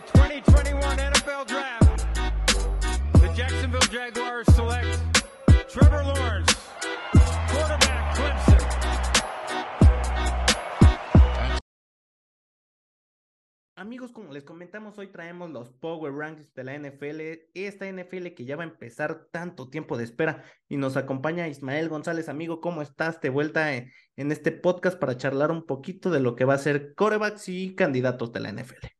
the 2021 NFL Draft, the Jacksonville Jaguars select Trevor Lawrence, quarterback, Clemson. Amigos, como les comentamos, hoy traemos los Power Rankings de la NFL, esta NFL que ya va a empezar tanto tiempo de espera y nos acompaña Ismael González, amigo, ¿cómo estás? De vuelta en, en este podcast para charlar un poquito de lo que va a ser corebacks y candidatos de la NFL.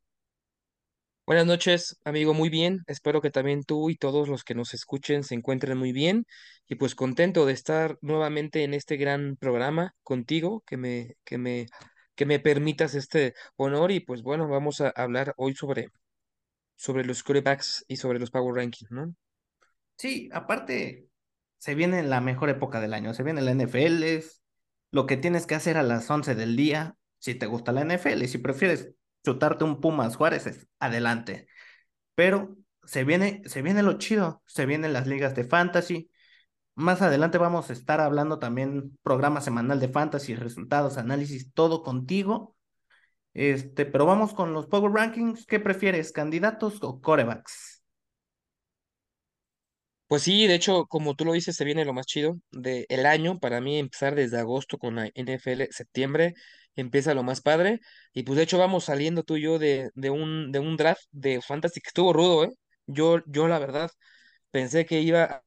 Buenas noches, amigo, muy bien. Espero que también tú y todos los que nos escuchen se encuentren muy bien y pues contento de estar nuevamente en este gran programa contigo, que me, que me, que me permitas este honor y pues bueno, vamos a hablar hoy sobre, sobre los quarterbacks y sobre los power rankings, ¿no? Sí, aparte, se viene la mejor época del año, se viene la NFL, es lo que tienes que hacer a las 11 del día, si te gusta la NFL, y si prefieres chutarte un Pumas Juárez, es adelante. Pero se viene, se viene lo chido, se vienen las ligas de fantasy. Más adelante vamos a estar hablando también programa semanal de fantasy, resultados, análisis, todo contigo. Este, pero vamos con los Power Rankings. ¿Qué prefieres, candidatos o corebacks? Pues sí, de hecho, como tú lo dices, se viene lo más chido del el año. Para mí, empezar desde agosto con la NFL, septiembre, empieza lo más padre. Y pues de hecho vamos saliendo tú y yo de, de un, de un draft de Fantasy que estuvo rudo, ¿eh? Yo, yo la verdad pensé que iba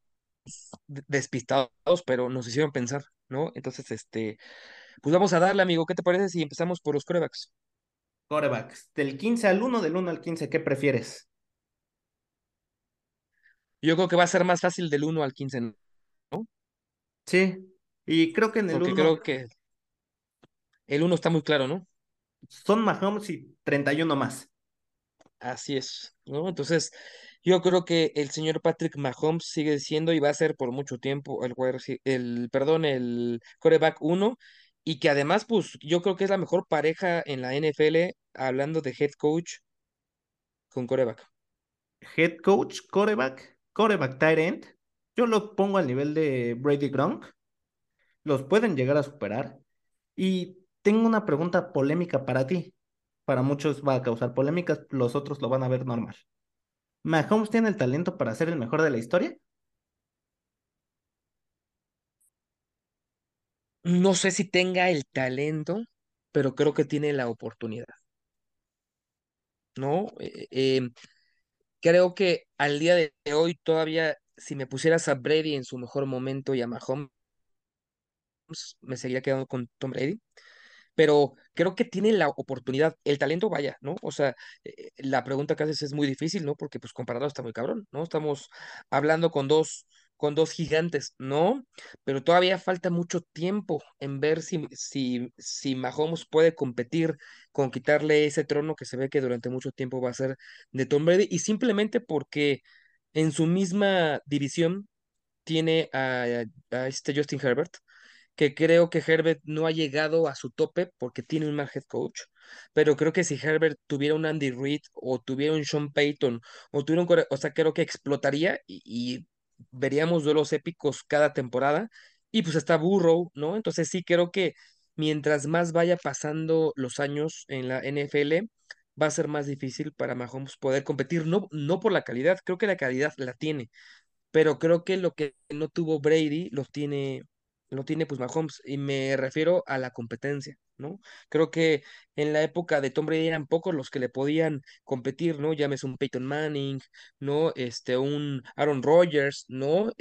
despistados, pero nos hicieron pensar, ¿no? Entonces, este, pues vamos a darle, amigo. ¿Qué te parece si empezamos por los corebacks? Corebacks, del 15 al 1, del 1 al 15, ¿qué prefieres? Yo creo que va a ser más fácil del 1 al 15, ¿no? Sí, y creo que en el Porque 1 creo que el 1 está muy claro, ¿no? son Mahomes y 31 más. Así es, ¿no? Entonces, yo creo que el señor Patrick Mahomes sigue siendo y va a ser por mucho tiempo el, el perdón, el quarterback uno y que además, pues, yo creo que es la mejor pareja en la NFL hablando de head coach con quarterback. Head coach, coreback, coreback tight end. Yo lo pongo al nivel de Brady Gronk. Los pueden llegar a superar. Y tengo una pregunta polémica para ti. Para muchos va a causar polémicas, los otros lo van a ver normal. ¿Mahomes tiene el talento para ser el mejor de la historia? No sé si tenga el talento, pero creo que tiene la oportunidad, ¿no? Eh, eh, creo que al día de hoy todavía, si me pusieras a Brady en su mejor momento y a Mahomes, me seguiría quedando con Tom Brady. Pero creo que tiene la oportunidad, el talento vaya, ¿no? O sea, eh, la pregunta que haces es muy difícil, ¿no? Porque pues comparado está muy cabrón, ¿no? Estamos hablando con dos, con dos gigantes, ¿no? Pero todavía falta mucho tiempo en ver si, si, si Mahomes puede competir con quitarle ese trono que se ve que durante mucho tiempo va a ser de Tom Brady, y simplemente porque en su misma división tiene a, a este Justin Herbert que creo que Herbert no ha llegado a su tope porque tiene un mal head coach, pero creo que si Herbert tuviera un Andy Reid o tuviera un Sean Payton o tuviera un, o sea, creo que explotaría y, y veríamos duelos épicos cada temporada y pues está Burrow, ¿no? Entonces sí creo que mientras más vaya pasando los años en la NFL, va a ser más difícil para Mahomes poder competir, no, no por la calidad, creo que la calidad la tiene pero creo que lo que no tuvo Brady lo tiene, lo tiene pues Mahomes, y me refiero a la competencia, ¿no? Creo que en la época de Tom Brady eran pocos los que le podían competir, ¿no? Llámese un Peyton Manning, ¿no? Este, un Aaron Rodgers, ¿no?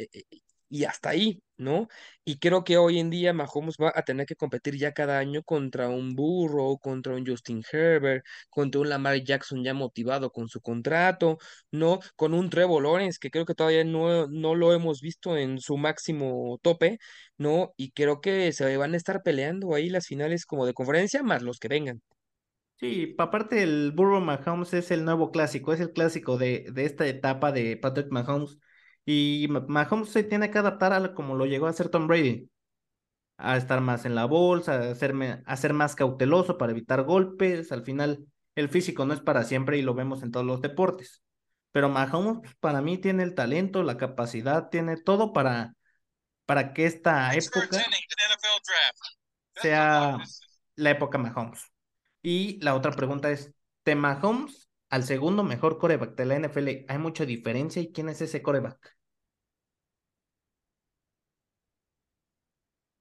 Y hasta ahí, ¿no? Y creo que hoy en día Mahomes va a tener que competir ya cada año contra un Burrow, contra un Justin Herbert, contra un Lamar Jackson ya motivado con su contrato, ¿no? Con un Trevor Lawrence que creo que todavía no, no lo hemos visto en su máximo tope, ¿no? Y creo que se van a estar peleando ahí las finales como de conferencia, más los que vengan. Sí, aparte el Burrow Mahomes es el nuevo clásico, es el clásico de, de esta etapa de Patrick Mahomes. Y Ma- Mahomes se tiene que adaptar a como lo llegó a hacer Tom Brady, a estar más en la bolsa, a ser, me- a ser más cauteloso para evitar golpes. Al final, el físico no es para siempre y lo vemos en todos los deportes. Pero Mahomes, pues, para mí, tiene el talento, la capacidad, tiene todo para, para que esta época sea la época Mahomes. Y la otra pregunta es, ¿te Mahomes al segundo mejor coreback de la NFL, ¿hay mucha diferencia? ¿Y quién es ese coreback?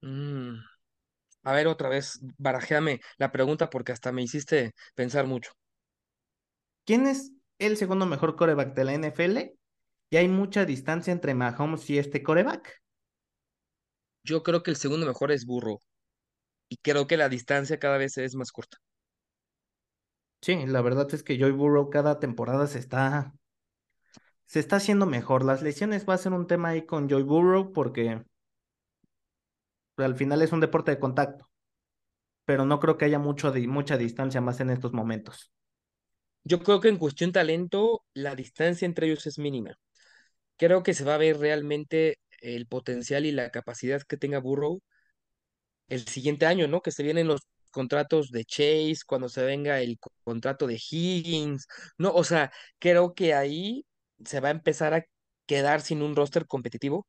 Mm, A ver, otra vez, barajéame la pregunta porque hasta me hiciste pensar mucho. ¿Quién es el segundo mejor coreback de la NFL? ¿Y hay mucha distancia entre Mahomes y este coreback? Yo creo que el segundo mejor es Burrow y creo que la distancia cada vez es más corta. Sí, la verdad es que Joey Burrow cada temporada se está, se está haciendo mejor. Las lesiones va a ser un tema ahí con Joey Burrow porque al final es un deporte de contacto, pero no creo que haya mucho mucha distancia más en estos momentos. Yo creo que en cuestión talento, la distancia entre ellos es mínima. Creo que se va a ver realmente el potencial y la capacidad que tenga Burrow el siguiente año, ¿no? Que se vienen los contratos de Chase, cuando se venga el co- contrato de Higgins, ¿no? O sea, creo que ahí se va a empezar a quedar sin un roster competitivo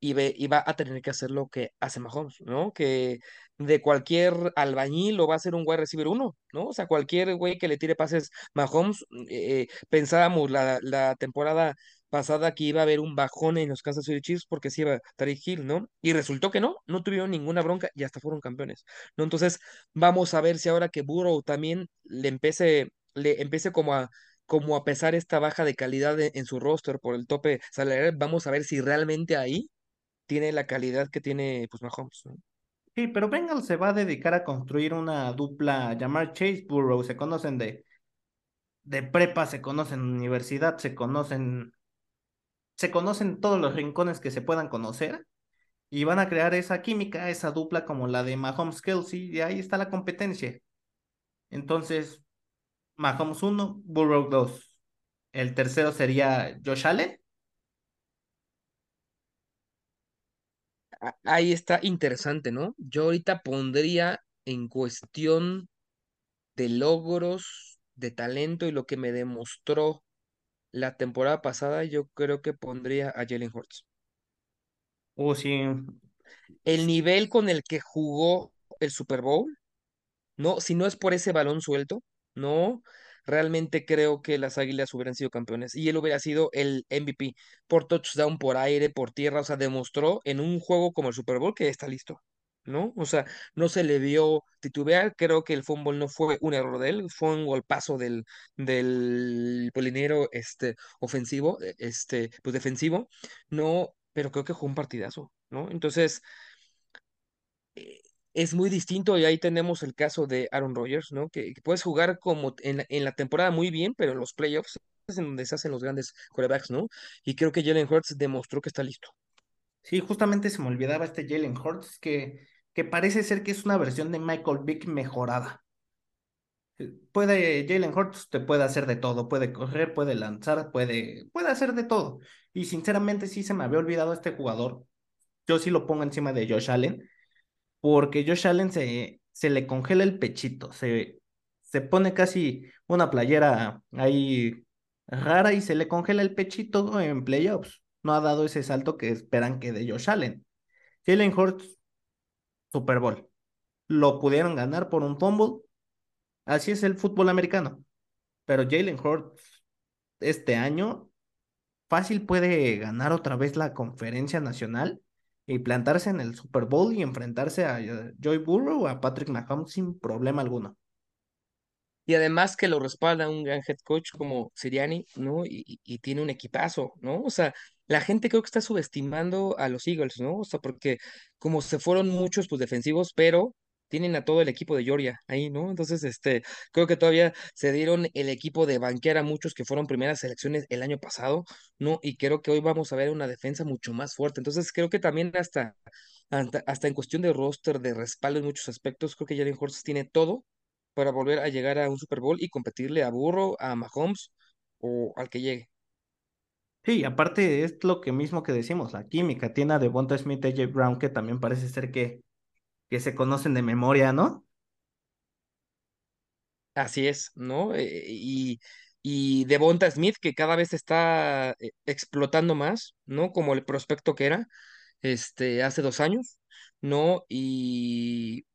y, ve- y va a tener que hacer lo que hace Mahomes, ¿no? Que de cualquier albañil lo va a hacer un wide receiver uno, ¿no? O sea, cualquier güey que le tire pases Mahomes, eh, eh, pensábamos la, la temporada pasada que iba a haber un bajón en los Kansas City Chiefs porque se iba Tariq Hill, ¿no? Y resultó que no, no tuvieron ninguna bronca y hasta fueron campeones, ¿no? Entonces, vamos a ver si ahora que Burrow también le empiece, le empiece como a como a pesar esta baja de calidad en su roster por el tope salarial, vamos a ver si realmente ahí tiene la calidad que tiene pues Mahomes. Sí, pero Bengals se va a dedicar a construir una dupla, llamar Chase Burrow, se conocen de, de prepa, se conocen en universidad, se conocen, se conocen todos los rincones que se puedan conocer y van a crear esa química, esa dupla como la de Mahomes Kelsey, y ahí está la competencia. Entonces, Mahomes uno, Burrow dos. El tercero sería Josh Allen. Ahí está interesante, ¿no? Yo ahorita pondría en cuestión de logros, de talento y lo que me demostró la temporada pasada, yo creo que pondría a Jalen Hurts. O sí, El nivel con el que jugó el Super Bowl No, si no es por ese balón suelto, no, realmente creo que las Águilas hubieran sido campeones y él hubiera sido el MVP por touchdown, por aire, por tierra, o sea, demostró en un juego como el Super Bowl que está listo, ¿no? O sea, no se le vio titubear, creo que el fútbol no fue un error de él, fue un golpazo del, del polinero este, ofensivo, eh, este, pues defensivo, no, pero creo que jugó un partidazo, ¿no? Entonces eh, es muy distinto y ahí tenemos el caso de Aaron Rodgers, ¿no? Que, puedes jugar como en, la- en la temporada muy bien, pero en los playoffs es en donde se hacen los grandes quarterbacks, ¿no? Y creo que Jalen Hurts demostró que está listo. sí, justamente se me olvidaba este Jalen Hurts que, que parece ser que es una versión de Michael Vick mejorada. Eh, Puede, Jalen Hurts te puede hacer de todo, puede correr, puede lanzar, puede, puede hacer de todo. Y sinceramente sí se me había olvidado este jugador. Yo sí lo pongo encima de Josh Allen, porque Josh Allen se, se le congela el pechito, se, se pone casi una playera ahí rara y se le congela el pechito en playoffs. No ha dado ese salto que esperan que de Josh Allen. Jalen Hurts, Super Bowl. Lo pudieron ganar por un fumble. Así es el fútbol americano. Pero Jalen Hurts este año fácil puede ganar otra vez la conferencia nacional y plantarse en el Super Bowl y enfrentarse a eh, Joy Burrow o a Patrick Mahomes sin problema alguno. Y además que lo respalda un gran head coach como Sirianni, ¿no? Y- y tiene un equipazo, ¿no? O sea, la gente creo que está subestimando a los Eagles, ¿no? O sea, porque como se fueron muchos pues defensivos, pero tienen a todo el equipo de Georgia ahí, ¿no? Entonces, este, creo que todavía se dieron el equipo de banquear a muchos que fueron primeras selecciones el año pasado, ¿no? Y creo que hoy vamos a ver una defensa mucho más fuerte. Entonces, creo que también hasta, hasta, hasta en cuestión de roster, de respaldo en muchos aspectos, creo que Jalen Hurts tiene todo para volver a llegar a un Super Bowl y competirle a Burrow, a Mahomes o al que llegue. Sí, aparte es lo que mismo que decimos, la química. Tiene a Devonta Smith y AJ Brown que también parece ser que, que se conocen de memoria, ¿no? Así es, ¿no? Eh, y, y Devonta Smith, que cada vez está eh, explotando más, ¿no? Como el prospecto que era este, hace dos años, ¿no? Y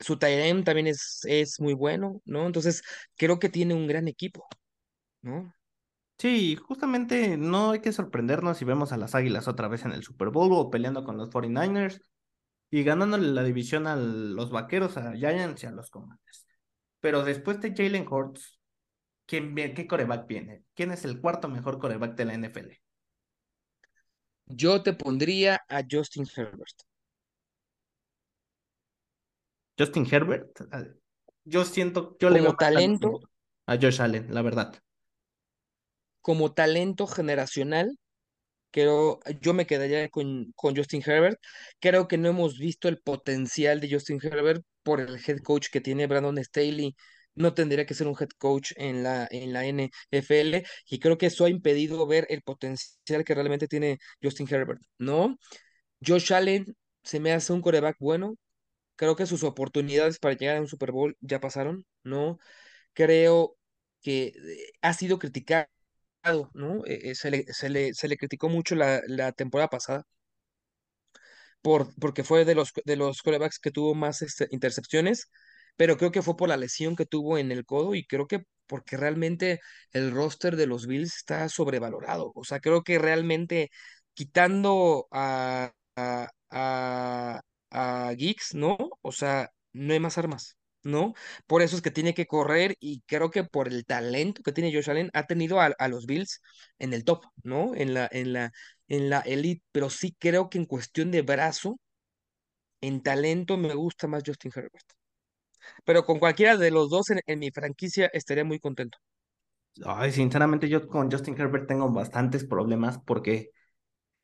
su end también es, es muy bueno, ¿no? Entonces, creo que tiene un gran equipo. ¿no? Sí, justamente no hay que sorprendernos si vemos a las Águilas otra vez en el Super Bowl o peleando con los 49ers y ganándole la división a los Vaqueros, a Giants y a los Commanders. Pero después de Jalen Hurts, ¿quién, ¿qué coreback viene? ¿Quién es el cuarto mejor coreback de la NFL? Yo te pondría a Justin Herbert. Justin Herbert. Ah, yo siento, yo le veo Como talento, a Josh Allen, la verdad. Como talento generacional, creo, yo me quedaría con, con Justin Herbert. Creo que no hemos visto el potencial de Justin Herbert por el head coach que tiene Brandon Staley. No tendría que ser un head coach en la, en la NFL y creo que eso ha impedido ver el potencial que realmente tiene Justin Herbert, ¿no? Josh Allen se me hace un coreback bueno. Creo que sus oportunidades para llegar a un Super Bowl ya pasaron, ¿no? Creo que eh, ha sido criticado, Eh, eh, se le, se le, se le criticó mucho la, la temporada pasada por, porque fue de los, de los quarterbacks que tuvo más este, intercepciones, pero creo que fue por la lesión que tuvo en el codo y creo que porque realmente el roster de los Bills está sobrevalorado. O sea, creo que realmente quitando a, a, a, a Geeks, ¿no? O sea, no hay más armas. ¿No? Por eso es que tiene que correr y creo que por el talento que tiene Josh Allen ha tenido a, los Bills en el top, ¿no? En la, en la, en la elite, pero sí creo que en cuestión de brazo, en talento me gusta más Justin Herbert. Pero con cualquiera de los dos en, en mi franquicia estaría muy contento. Ay, sinceramente yo con Justin Herbert tengo bastantes problemas porque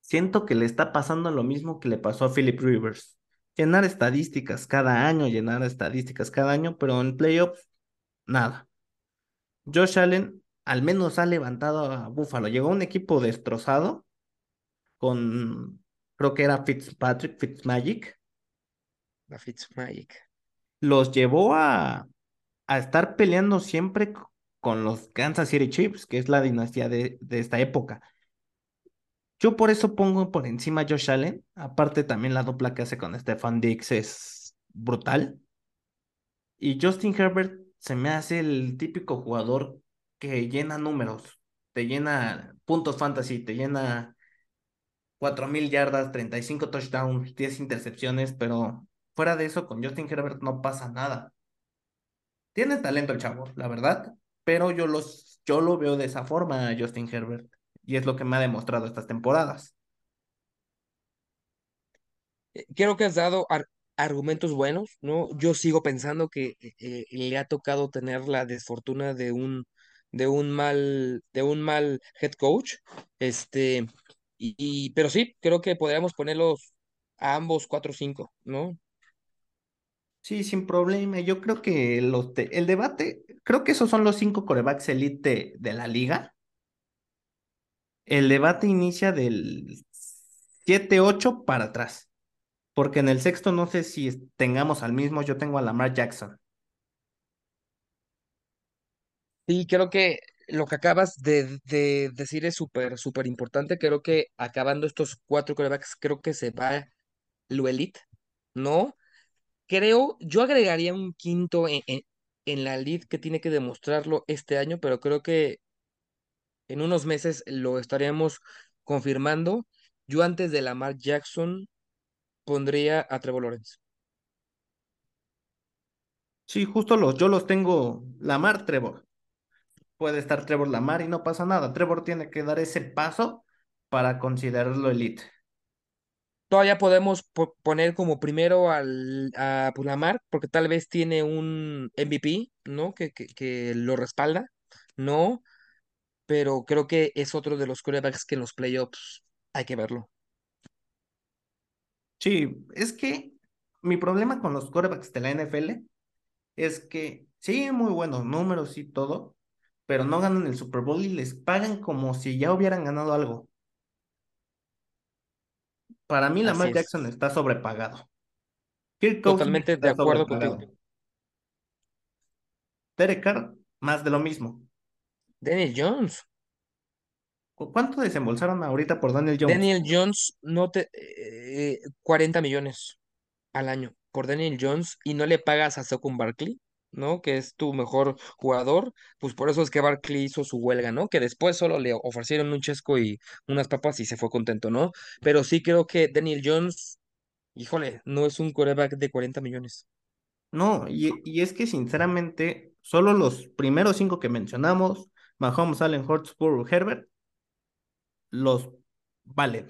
siento que le está pasando lo mismo que le pasó a Philip Rivers. Llenar estadísticas cada año, llenar estadísticas cada año, pero en playoffs, nada. Josh Allen al menos ha levantado a Buffalo. Llegó un equipo destrozado con, creo que era Fitzpatrick, Fitzmagic. La Fitzmagic. Los llevó a, a estar peleando siempre con los Kansas City Chiefs, que es la dinastía de, de esta época. Yo por eso pongo por encima a Josh Allen. Aparte, también la dupla que hace con Stefan Dix es brutal. Y Justin Herbert se me hace el típico jugador que llena números, te llena puntos fantasy, te llena 4000 yardas, 35 touchdowns, 10 intercepciones, pero fuera de eso, con Justin Herbert no pasa nada. Tiene talento el chavo, la verdad, pero yo, los, yo lo veo de esa forma, Justin Herbert, y es lo que me ha demostrado estas temporadas. Eh, Creo que has dado ar- argumentos buenos, ¿no? Yo sigo pensando que eh, eh, le ha tocado tener la desfortuna de un, de un mal, de un mal head coach. Este, y, y- pero sí, creo que podríamos ponerlos a ambos 4-5, ¿no? Sí, sin problema. Yo creo que los el debate, creo que esos son los cinco corebacks elite de la liga. El debate inicia del 7-8 para atrás. Porque en el sexto no sé si tengamos al mismo, yo tengo a Lamar Jackson. Y creo que lo que acabas de, de decir es súper, súper importante. Creo que acabando estos cuatro quarterbacks, creo que se va lo elite, ¿no? Creo, yo agregaría un quinto en, en, en la lead que tiene que demostrarlo este año, pero creo que en unos meses lo estaríamos confirmando. Yo antes de Lamar Jackson pondría a Trevor Lawrence. Sí, justo los, yo los tengo Lamar, Trevor. Puede estar Trevor Lamar y no pasa nada. Trevor tiene que dar ese paso para considerarlo elite. Todavía podemos po- poner como primero al, a pues, Lamar, porque tal vez tiene un MVP, ¿no? Que, que, que lo respalda, ¿no? Pero creo que es otro de los quarterbacks que en los playoffs hay que verlo. Sí, es que mi problema con los quarterbacks de la NFL es que sí, muy buenos números y todo, pero no ganan el Super Bowl y les pagan como si ya hubieran ganado algo. Para mí, Lamar Jackson es. está sobrepagado. Kirk Totalmente de acuerdo contigo. Derek Carr, más de lo mismo. Daniel Jones. ¿Cu- ¿Cuánto desembolsaron ahorita por Daniel Jones? Daniel Jones no te eh, 40 millones al año por Daniel Jones y no le pagas a Saquon Barkley, ¿no? Que es tu mejor jugador, pues por eso es que Barkley hizo su huelga, ¿no? Que después solo le ofrecieron un chesco y unas papas y se fue contento, ¿no? Pero sí creo que Daniel Jones, híjole, no es un quarterback de 40 millones. No, y, y es que sinceramente, solo los primeros cinco que mencionamos, Mahomes, Allen, Hurts, Herbert, los valen.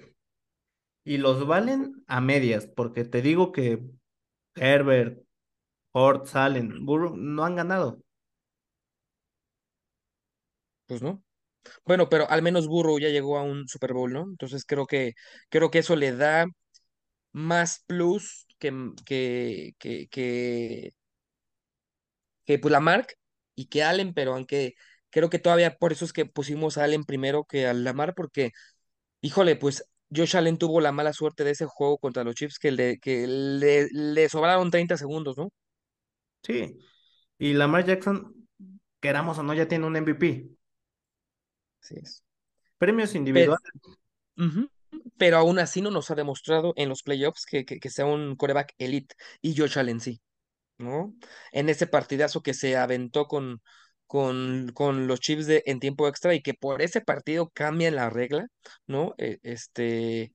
Y los valen a medias, porque te digo que Herbert, Hurts, Allen, Burrow no han ganado. Pues no. Bueno, pero al menos Burrow ya llegó a un Super Bowl, ¿no? Entonces creo que creo que eso le da más plus que que que que, que pues Lamar y que Allen, pero aunque creo que todavía por eso es que pusimos a Allen primero que a Lamar porque híjole, pues Josh Allen tuvo la mala suerte de ese juego contra los Chiefs que le que le, le sobraron 30 segundos, ¿no? Sí. Y Lamar Jackson, queramos o no, ya tiene un MVP. Así es. Premios Pero, individuales. pero aún así no nos ha demostrado en los playoffs que, que, que sea un coreback elite y Josh Allen sí. ¿no? En ese partidazo que se aventó con, con, con los Chiefs de, en tiempo extra y que por ese partido cambian la regla, ¿no? Eh, este,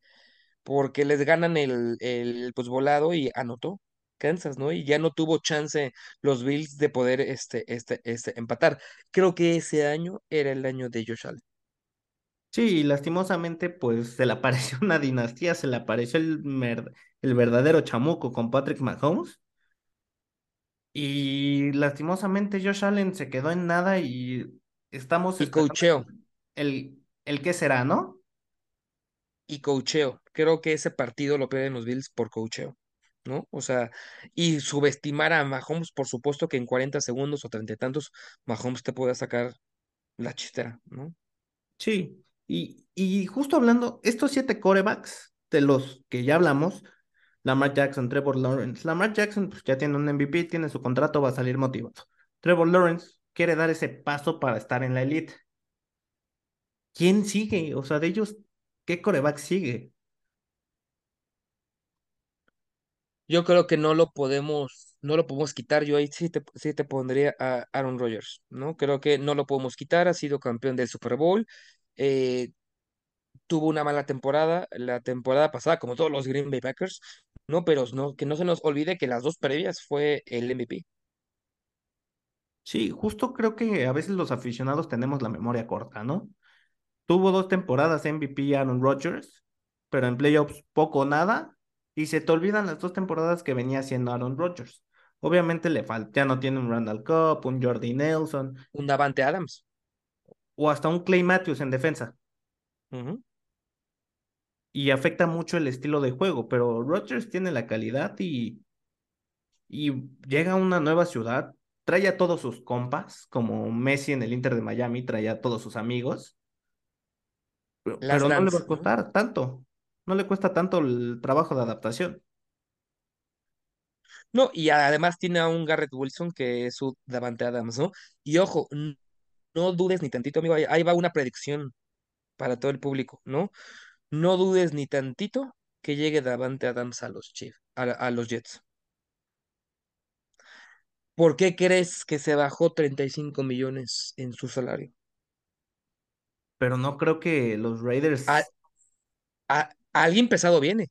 porque les ganan el, el pues volado y anotó Kansas, ¿no? Y ya no tuvo chance los Bills de poder este, este, este, empatar. Creo que ese año era el año de Josh Allen. Sí, y lastimosamente, pues se le apareció una dinastía, se le apareció el, el verdadero chamuco con Patrick Mahomes. Y lastimosamente Josh Allen se quedó en nada y estamos Y el, el qué será, ¿no? y coacheo. Creo que ese partido lo pierden los Bills por coacheo. ¿no? O sea, y subestimar a Mahomes, por supuesto que en 40 segundos o treinta y tantos, Mahomes te puede sacar la chistera, ¿no? Sí, y, y justo hablando, estos siete corebacks de los que ya hablamos, Lamar Jackson, Trevor Lawrence, Lamar Jackson pues ya tiene un MVP, tiene su contrato, va a salir motivado. Trevor Lawrence quiere dar ese paso para estar en la elite. ¿Quién sigue? O sea, de ellos, ¿qué coreback sigue? Yo creo que no lo podemos, no lo podemos quitar. Yo ahí sí te, sí te pondría a Aaron Rodgers, ¿no? Creo que no lo podemos quitar. Ha sido campeón del Super Bowl. eh, tuvo una mala temporada la temporada pasada, como todos los Green Bay Packers, ¿no? Pero no, que no se nos olvide que las dos previas fue el MVP. Sí, justo creo que a veces los aficionados tenemos la memoria corta, ¿no? Tuvo dos temporadas MVP Aaron Rodgers, pero en playoffs poco o nada, y se te olvidan las dos temporadas que venía haciendo Aaron Rodgers. Obviamente le falta, ya no tiene un Randall Cobb, un Jordi Nelson, Un Davante Adams. o hasta un Clay Matthews en defensa. Y afecta mucho el estilo de juego, pero Rodgers tiene la calidad y, y llega a una nueva ciudad, trae a todos sus compas, como Messi en el Inter de Miami, trae a todos sus amigos, pero, pero no le va a costar tanto, no le cuesta tanto el trabajo de adaptación. No, y además tiene a un Garrett Wilson que es su Davante Adams, ¿no? Y ojo, no dudes ni tantito, amigo, ahí va una predicción para todo el público, ¿no? No dudes ni tantito que llegue Davante Adams a los Chiefs, a, a los Jets. ¿Por qué crees que se bajó 35 millones en su salario? pero no creo que los Raiders, a- alguien pesado viene,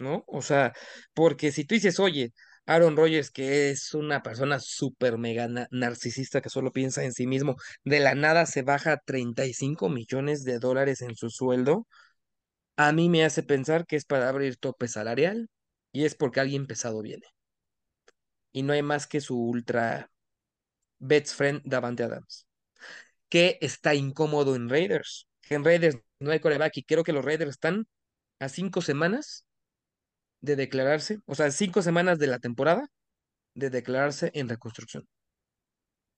¿no? O sea, porque si tú dices, oye, Aaron Rodgers, que es una persona súper mega na- narcisista que solo piensa en sí mismo, de la nada se baja 35 millones de dólares en su sueldo, a mí me hace pensar que es para abrir tope salarial y es porque alguien pesado viene. Y no hay más que su ultra best friend Davante Adams, que está incómodo en Raiders. Que en Raiders no hay coreback y creo que los Raiders están a cinco semanas de declararse, o sea, cinco semanas de la temporada de declararse en reconstrucción.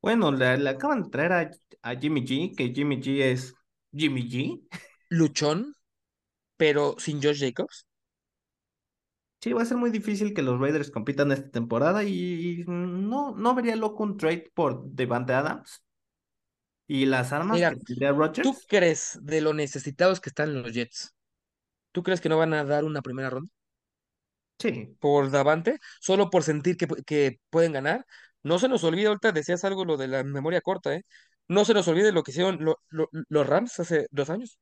bueno, le, le acaban de traer a, a Jimmy G, que Jimmy G es Jimmy G. Luchón, pero sin Josh Jacobs. Sí, va a ser muy difícil que los Raiders compitan esta temporada y no, no vería loco un trade por Devante Adams y las armas que Mira, tendría ¿tú crees de lo necesitados que están los Jets? ¿Tú crees que no van a dar una primera ronda Sí, por Davante? Solo por sentir que, que pueden ganar. No se nos olvide, ahorita decías algo lo de la memoria corta, ¿eh? No se nos olvide lo que hicieron lo- lo- los Rams hace dos años.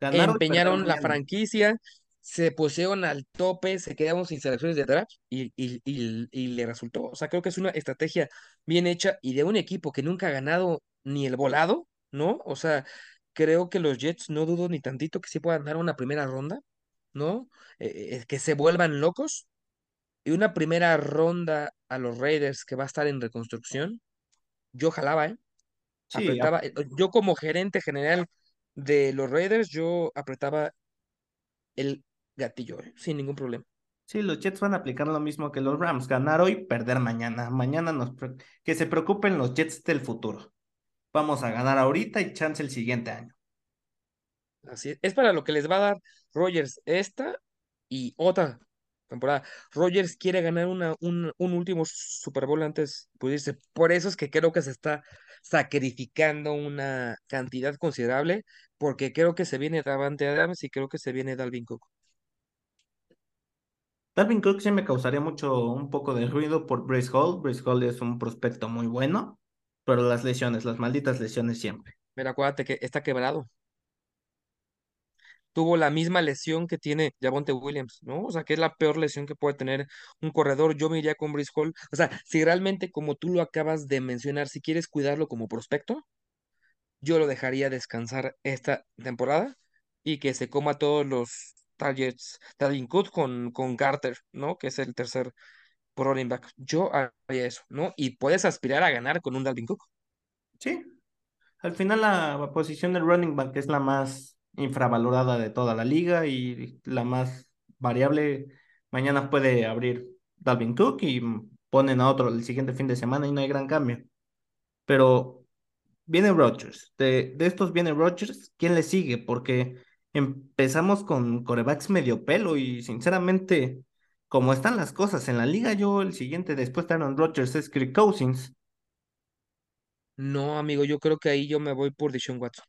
Ganar hoy, perder Empeñaron la franquicia, se pusieron al tope, se quedaron sin selecciones de draft y, y, y, y le resultó. O sea, creo que es una estrategia bien hecha y de un equipo que nunca ha ganado ni el volado, ¿no? O sea, creo que los Jets no dudo ni tantito que sí puedan dar una primera ronda, ¿no? Eh, eh, que se vuelvan locos y una primera ronda a los Raiders que va a estar en reconstrucción. Yo jalaba, ¿eh? Sí, Apretaba. eh, Yo como gerente general de los Raiders, yo apretaba el gatillo, ¿eh? Sin ningún problema. sí, los Jets van a aplicar lo mismo que los Rams, ganar hoy, perder mañana. Mañana nos que se preocupen los Jets del futuro. Vamos a ganar ahorita y chance el siguiente año. Así es. Es para lo que les va a dar Rogers esta y otra temporada. Rogers quiere ganar una, un, un último Super Bowl antes, pues dice, por eso es que creo que se está sacrificando una cantidad considerable, porque creo que se viene Davante Adams y creo que se viene Dalvin Cook. Dalvin Cook sí me causaría mucho, un poco de ruido por Brace Hall. Brace Hall es un prospecto muy bueno, pero las lesiones, las malditas lesiones siempre. Pero acuérdate que está quebrado. Tuvo la misma lesión que tiene Javonte Williams, ¿no? O sea, que es la peor lesión que puede tener un corredor. Yo me iría con Brice Hall. O sea, si realmente, como tú lo acabas de mencionar, si quieres cuidarlo como prospecto, yo lo dejaría descansar esta temporada y que se coma todos los targets. Cook con, con Carter, ¿no? Que es el tercer running back. Yo haría eso, ¿no? Y puedes aspirar a ganar con un Dalvin Cook. Sí, al final la posición del running back es la más infravalorada de toda la liga y la más variable. Mañana puede abrir Dalvin Cook y ponen a otro el siguiente fin de semana y no hay gran cambio. Pero viene Rodgers. De, de estos viene Rodgers. ¿Quién le sigue? Porque empezamos con corebacks medio pelo y sinceramente, como están las cosas en la liga, yo el siguiente después de Aaron Rodgers es Kirk Cousins. No, amigo, yo creo que ahí yo me voy por Deshaun Watson.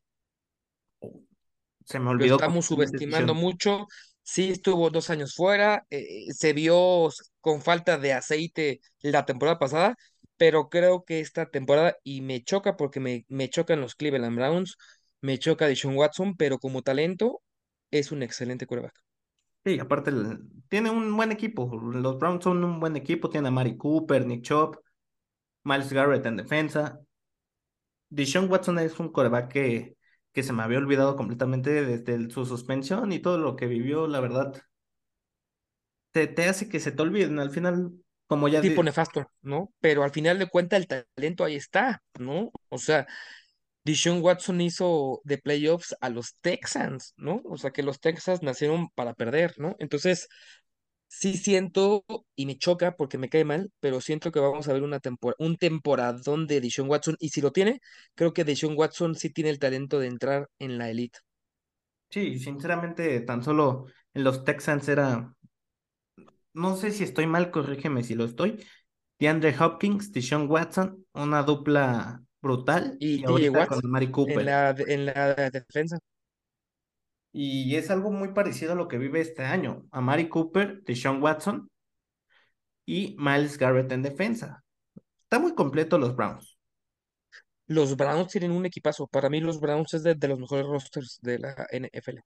Se me Lo olvidó estamos completamente esa subestimando mucho. Sí estuvo dos años fuera, eh, se vio con falta de aceite la temporada pasada, pero creo que esta temporada, y me choca porque me, me chocan los Cleveland Browns, me choca Deshaun Watson, pero como talento es un excelente quarterback. Sí, aparte el- tiene un buen equipo. Los Browns son un buen equipo. Tiene a Mari Cooper, Nick Chubb, Miles Garrett en defensa. Deshaun Watson es un coreback que, que se me había olvidado completamente desde el- su suspensión y todo lo que vivió, la verdad. Te, te hace que se te olviden. Al final, como ya Tipo nefasto, ¿no? Pero al final de cuentas el talento ahí está, ¿no? O sea, Deshaun Watson hizo de playoffs a los Texans, ¿no? O sea, que los Texans nacieron para perder, ¿no? Entonces, sí siento y me choca porque me cae mal, pero siento que vamos a ver una tempor un temporadón de Deshaun Watson y si lo tiene, creo que Deshaun Watson sí tiene el talento de entrar en la elite. sí, sinceramente, tan solo en los Texans era, no sé si estoy mal, corrígeme si lo estoy. DeAndre Hopkins, Deshaun Watson, una dupla brutal Y y ahorita con Mari en Cooper. la, de- en la defensa. Y es algo muy parecido a lo que vive este año. A Mari Cooper, Deshaun Watson y Miles Garrett en defensa. Está muy completo los Browns. Los Browns tienen un equipazo. Para mí los Browns es de, de los mejores rosters de la NFL.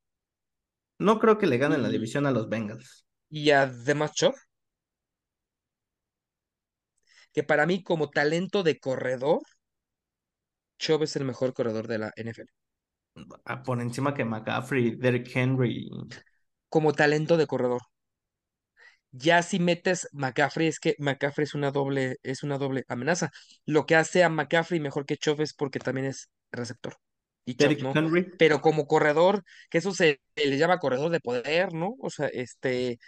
No creo que le ganen la división a los Bengals. y además Chubb, que para mí como talento de corredor, Chubb es el mejor corredor de la NFL. Por encima que McCaffrey, Derrick Henry. Como talento de corredor. Ya si metes McCaffrey, es que McCaffrey es una doble, es una doble amenaza. Lo que hace a McCaffrey mejor que Chubb es porque también es receptor. Y Derrick no. Henry. Pero como corredor, que eso se le llama corredor de poder, ¿no? O sea, este,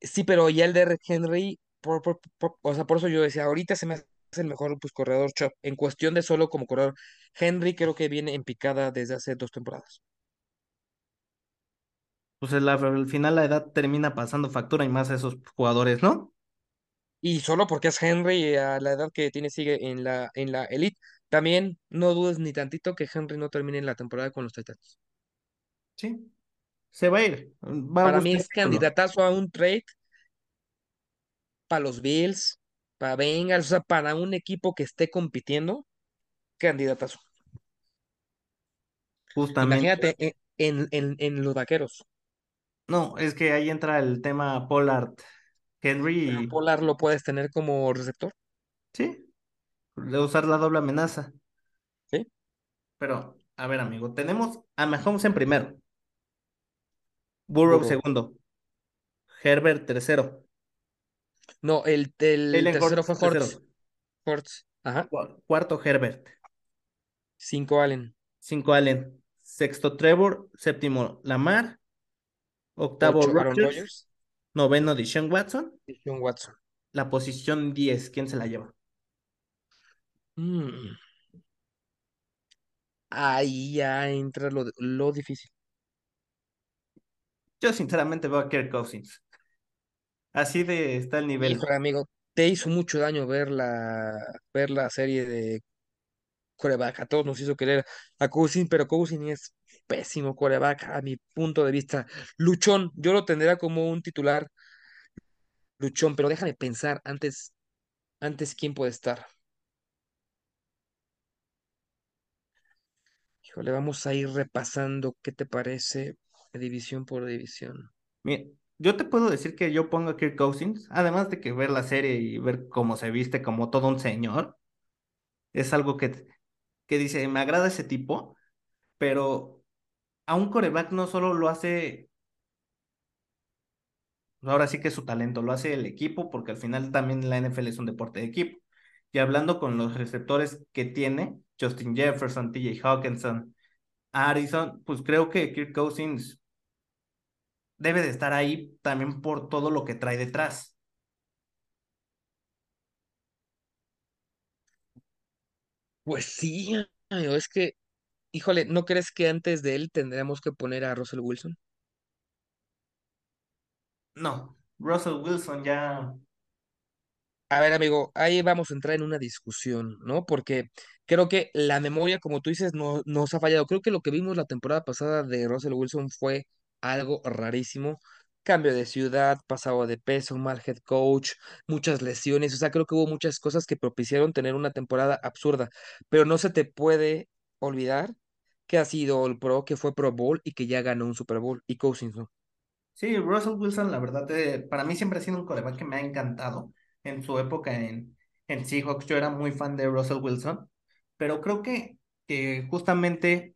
sí, pero ya el de Henry, por, por- por- o sea, por eso yo decía, ahorita se me hace el mejor pues, corredor Chubb. En cuestión de solo como corredor, Henry creo que viene en picada desde hace dos temporadas. Pues el- al final la edad termina pasando factura y más a esos jugadores, ¿no? Y solo porque es Henry y a la edad que tiene sigue en la, en la elite. También no dudes ni tantito que Henry no termine la temporada con los Titans. Sí. Se va a ir. Va a Para mí es candidatazo a un trade para los Bills, para Bengals, o sea, para un equipo que esté compitiendo, candidatazo. Justamente. Imagínate en, en, en, en los vaqueros. No, es que ahí entra el tema Pollard Henry Pero y Polar lo puedes tener como receptor, sí, de usar la doble amenaza. ¿sí? Pero, a ver, amigo, tenemos a Mahomes en primero, Burrow Burrow. segundo, Herbert tercero, No, el, el tercero fue Hortz. tercero, Hortz. Ajá. cua- cuarto Herbert, Cinco Allen. cinco Allen, sexto Trevor, séptimo Lamar, octavo Ocho Aaron Rodgers, Rodgers. noveno Deshaun Watson, John Watson. la posición 10, ¿quién se la lleva? Mm. Ahí ya entra lo, lo difícil. Yo sinceramente veo a Kirk Cousins. Así de está el nivel. Híjole, amigo, te hizo mucho daño ver la, ver la serie de coreback. A todos nos hizo querer a Cousins, pero Cousins es pésimo coreback a mi punto de vista. Luchón, yo lo tendría como un titular luchón, pero déjame pensar antes, antes quién puede estar. Híjole, vamos a ir repasando, ¿qué te parece? División por división. Mira, yo te puedo decir que yo pongo a Kirk Cousins, además de que ver la serie y ver cómo se viste como todo un señor, es algo que, que dice, me agrada ese tipo, pero a un coreback no solo lo hace, ahora sí que es su talento, lo hace el equipo, porque al final también la NFL es un deporte de equipo. Y hablando con los receptores que tiene, Justin Jefferson, TJ Hawkinson, Harrison, pues creo que Kirk Cousins debe de estar ahí también por todo lo que trae detrás. Pues sí, amigo, es que, híjole, ¿no crees que antes de él tendríamos que poner a Russell Wilson? No, Russell Wilson ya, A ver, amigo, ahí vamos a entrar en una discusión, ¿no? Porque creo que la memoria, como tú dices, no nos ha fallado. Creo que lo que vimos la temporada pasada de Russell Wilson fue algo rarísimo. Cambio de ciudad, pasado de peso, mal head coach, muchas lesiones. O sea, creo que hubo muchas cosas que propiciaron tener una temporada absurda. Pero no se te puede olvidar que ha sido el pro, que fue Pro Bowl y que ya ganó un Super Bowl. Y Cousins, ¿no? sí, Russell Wilson, la verdad, eh, para mí siempre ha sido un coreback que me ha encantado. En su época en, Seahawks, yo era muy fan de Russell Wilson, pero creo que justamente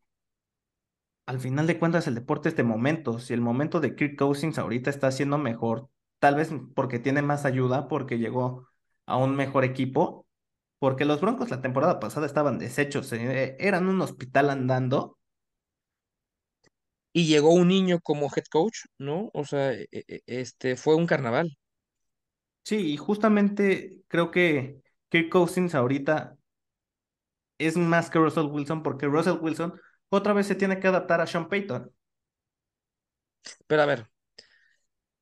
al final de cuentas el deporte es de momentos, y el momento de Kirk Cousins ahorita está siendo mejor, tal vez porque tiene más ayuda, porque llegó a un mejor equipo, porque los Broncos la temporada pasada estaban deshechos, eh, eran un hospital andando Y llegó un niño como head coach, ¿no? O sea, e- e- este fue un carnaval. Sí, y justamente creo que Kirk Cousins ahorita es más que Russell Wilson porque Russell Wilson otra vez se tiene que adaptar a Sean Payton. Pero a ver,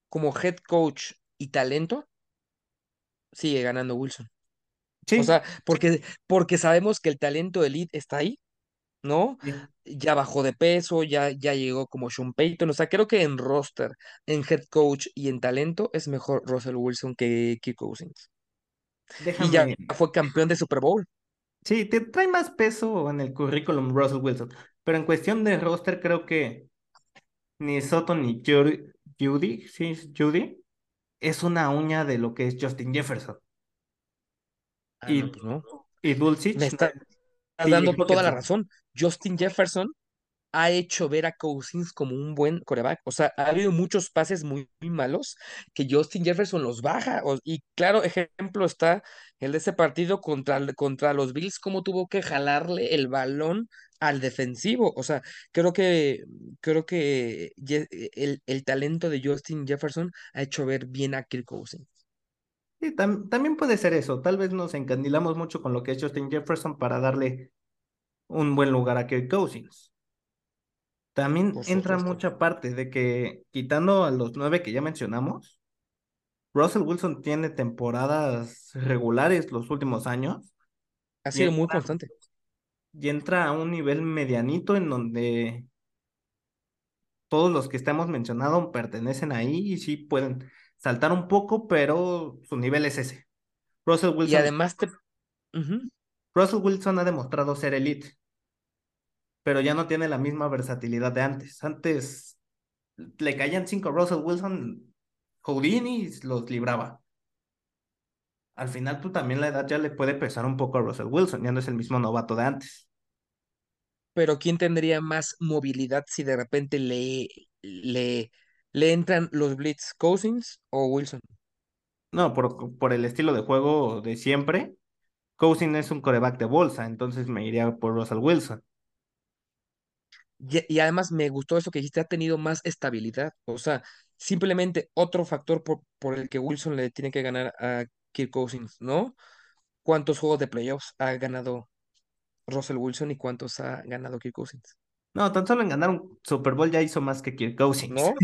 como head coach y talento, sigue ganando Wilson. O Sí, sea, porque, porque sabemos que el talento elite está ahí, ¿no? sí. Ya bajó de peso, ya, ya llegó como Sean Payton. O sea, creo que en roster, en head coach y en talento es mejor Russell Wilson que Kirk Cousins. Y ya fue campeón de Super Bowl. Sí, te trae más peso en el currículum Russell Wilson, pero en cuestión de roster creo que ni Soto ni Judy, Judy, sí, Judy, es una uña de lo que es Justin Jefferson. Ah, Y, no, pues no. y Dulcich, Me TJ dando toda la razón. Justin Jefferson ha hecho ver a Cousins como un buen coreback. O sea, ha habido muchos pases muy, malos que Justin Jefferson los baja. Y claro, ejemplo está el de ese partido contra, contra los Bills, cómo tuvo que jalarle el balón al defensivo. O sea, creo que, creo que el, el talento de Justin Jefferson ha hecho ver bien a Kirk Cousins. Sí, tam- también puede ser eso. Tal vez nos encandilamos mucho con lo que es Justin Jefferson para darle un buen lugar a Kirk Cousins. También Por entra supuesto. mucha parte de que, quitando a los nueve que ya mencionamos, Russell Wilson tiene temporadas regulares los últimos años Ha y sido muy entra, constante. y entra a un nivel medianito en donde todos los que estamos mencionando pertenecen ahí y sí pueden saltar un poco, pero su nivel es ese. Russell Y Wilson, además te... Russell Wilson ha demostrado ser elite, pero ya no tiene la misma versatilidad de antes. Antes le caían cinco a Russell Wilson, Houdini los libraba. Al final, tú también la edad ya le puede pesar un poco a Russell Wilson, ya no es el mismo novato de antes. Pero ¿quién tendría más movilidad si de repente le, le, le entran los blitz, Cousins o Wilson? No, por, por el estilo de juego de siempre, Cousin es un coreback de bolsa, entonces me iría por Russell Wilson. Y, y además me gustó eso que dijiste, ha tenido más estabilidad. O sea, simplemente otro factor por, por el que Wilson le tiene que ganar a Kirk Cousins, ¿no? ¿Cuántos juegos de playoffs ha ganado Russell Wilson y cuántos ha ganado Kirk Cousins? No, tan solo en ganar un Super Bowl ya hizo más que Kirk Cousins. ¿No?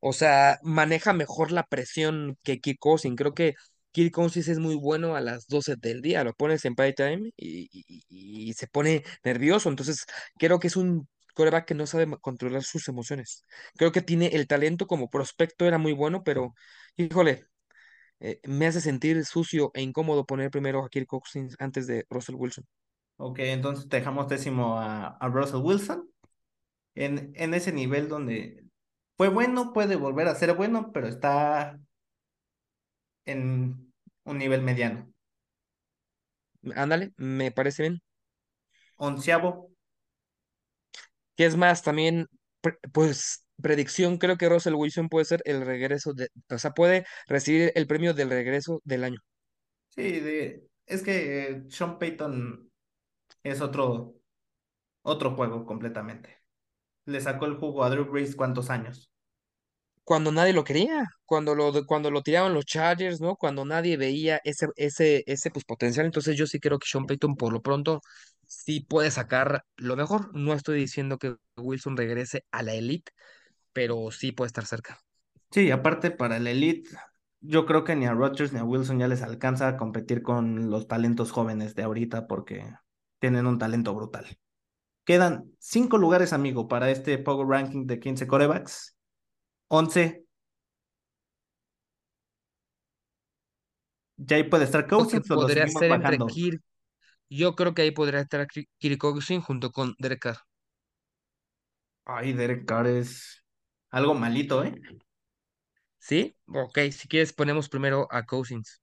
O sea, maneja mejor la presión que Kirk Cousins. Creo que Kirk Cousins es muy bueno a las 12 del día. Lo pones en prime time y, y- y se pone nervioso. Entonces, creo que es un quarterback que no sabe controlar sus emociones. Creo que tiene el talento como prospecto, era muy bueno, pero, híjole, eh, me hace sentir sucio e incómodo poner primero a Kirk Cousins antes de Russell Wilson. Ok, entonces dejamos décimo a, a Russell Wilson en, en ese nivel donde fue bueno, puede volver a ser bueno, pero está en un nivel mediano. Ándale, me parece bien. Onceavo, Que es más, también, pues, predicción, creo que Russell Wilson puede ser el regreso de, o sea, puede recibir el premio del regreso del año. sí, de, es que eh, Sean Payton es otro, otro juego completamente. Le sacó el jugo a Drew Brees cuántos años. Cuando nadie lo quería, cuando lo, cuando lo tiraban los Chargers, ¿no? Cuando nadie veía ese, ese, ese pues, potencial. Entonces yo sí creo que Sean Payton por lo pronto sí puede sacar lo mejor. No estoy diciendo que Wilson regrese a la elite, pero sí puede estar cerca. Sí, aparte para el Elite, yo creo que ni a Rodgers ni a Wilson ya les alcanza a competir con los talentos jóvenes de ahorita porque tienen un talento brutal. Quedan cinco lugares, amigo, para este Power Ranking de 15 corebacks. 11, ya ahí puede estar Cousins podría ser entre. Kirk. Yo creo que ahí podría estar Ki- Kirk Cousins junto con Derek Carr. Ay, Derek Carr es algo malito, ¿eh? ¿Sí? Ok, si quieres ponemos primero a Cousins.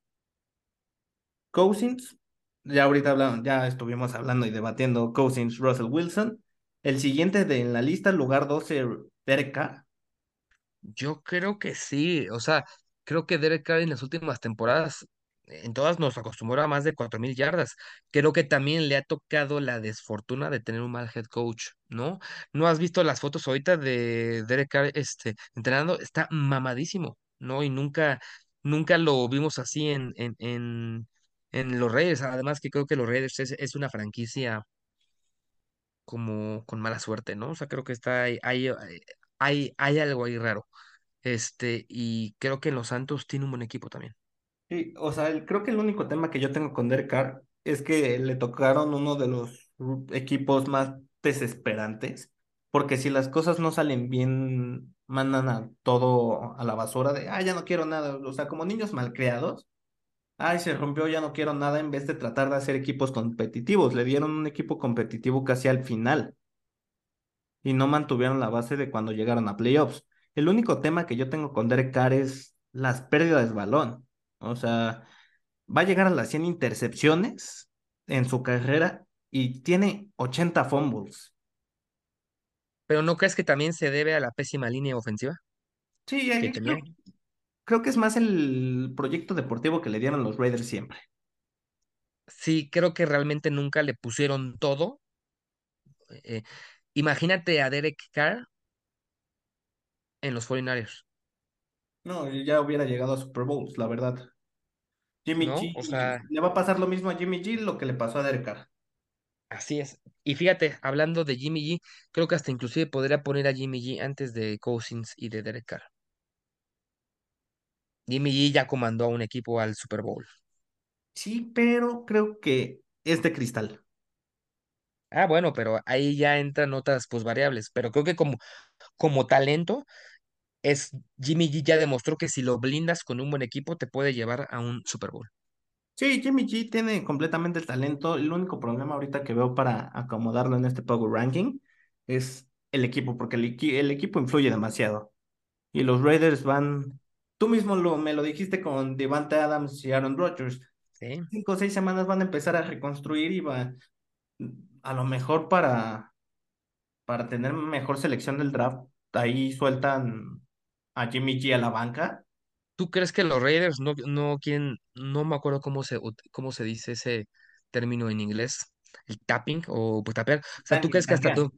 Cousins, ya ahorita hablamos, ya estuvimos hablando y debatiendo Cousins, Russell Wilson. El siguiente de en la lista, lugar 12, Derek Carr. Yo creo que sí, o sea, creo que Derek Carr en las últimas temporadas, en todas nos acostumbró a más de 4.000 yardas. Creo que también le ha tocado la desfortuna de tener un mal head coach, ¿no? ¿No has visto las fotos ahorita de Derek Carr este, entrenando? Está mamadísimo, ¿no? Y nunca, nunca lo vimos así en, en, en, en los Raiders. Además que creo que los Raiders es, es una franquicia como con mala suerte, ¿no? O sea, creo que está hay, hay, hay algo ahí raro. Este, y creo que los Santos tiene un buen equipo también. Sí, o sea, creo que el único tema que yo tengo con Derek Carr es que le tocaron uno de los equipos más desesperantes, porque si las cosas no salen bien, mandan a todo a la basura de, ah, ya no quiero nada, o sea, como niños malcriados, ay, se rompió, ya no quiero nada, en vez de tratar de hacer equipos competitivos, le dieron un equipo competitivo casi al final y no mantuvieron la base de cuando llegaron a playoffs. El único tema que yo tengo con Derek Carr es las pérdidas de balón. O sea, va a llegar a las 100 intercepciones en su carrera y tiene 80 fumbles. Pero ¿no crees que también se debe a la pésima línea ofensiva Sí, que creo, creo que es más el proyecto deportivo que le dieron los Raiders siempre. Sí, creo que realmente nunca le pusieron todo. Eh, imagínate a Derek Carr en los 49ers, No, ya hubiera llegado a Super Bowls, la verdad. Jimmy ¿no? O G, sea, le va a pasar lo mismo a Jimmy G lo que le pasó a Derek Carr. así es. Y fíjate, hablando de Jimmy G, creo que hasta inclusive podría poner a Jimmy G antes de Cousins y de Derek Carr. Jimmy G ya comandó a un equipo al Super Bowl. Sí, pero creo que es de cristal. Ah, bueno, pero ahí ya entran otras pues variables. Pero creo que como, como talento, es Jimmy G ya demostró que si lo blindas con un buen equipo te puede llevar a un Super Bowl. Sí, Jimmy G tiene completamente el talento. El único problema ahorita que veo para acomodarlo en este Power Ranking es el equipo, porque el, equi- el equipo influye demasiado. Y los Raiders van, tú mismo lo, me lo dijiste con Devante Adams y Aaron Rodgers. ¿sí? Cinco o seis semanas van a empezar a reconstruir y va, a lo mejor para, para tener mejor selección del draft, ahí sueltan a Jimmy G a la banca. ¿Tú crees que los Raiders no, no quieren, no me acuerdo cómo se, cómo se dice ese término en inglés, el tapping o pues tapear? O sea, ¿tú crees que hasta tú,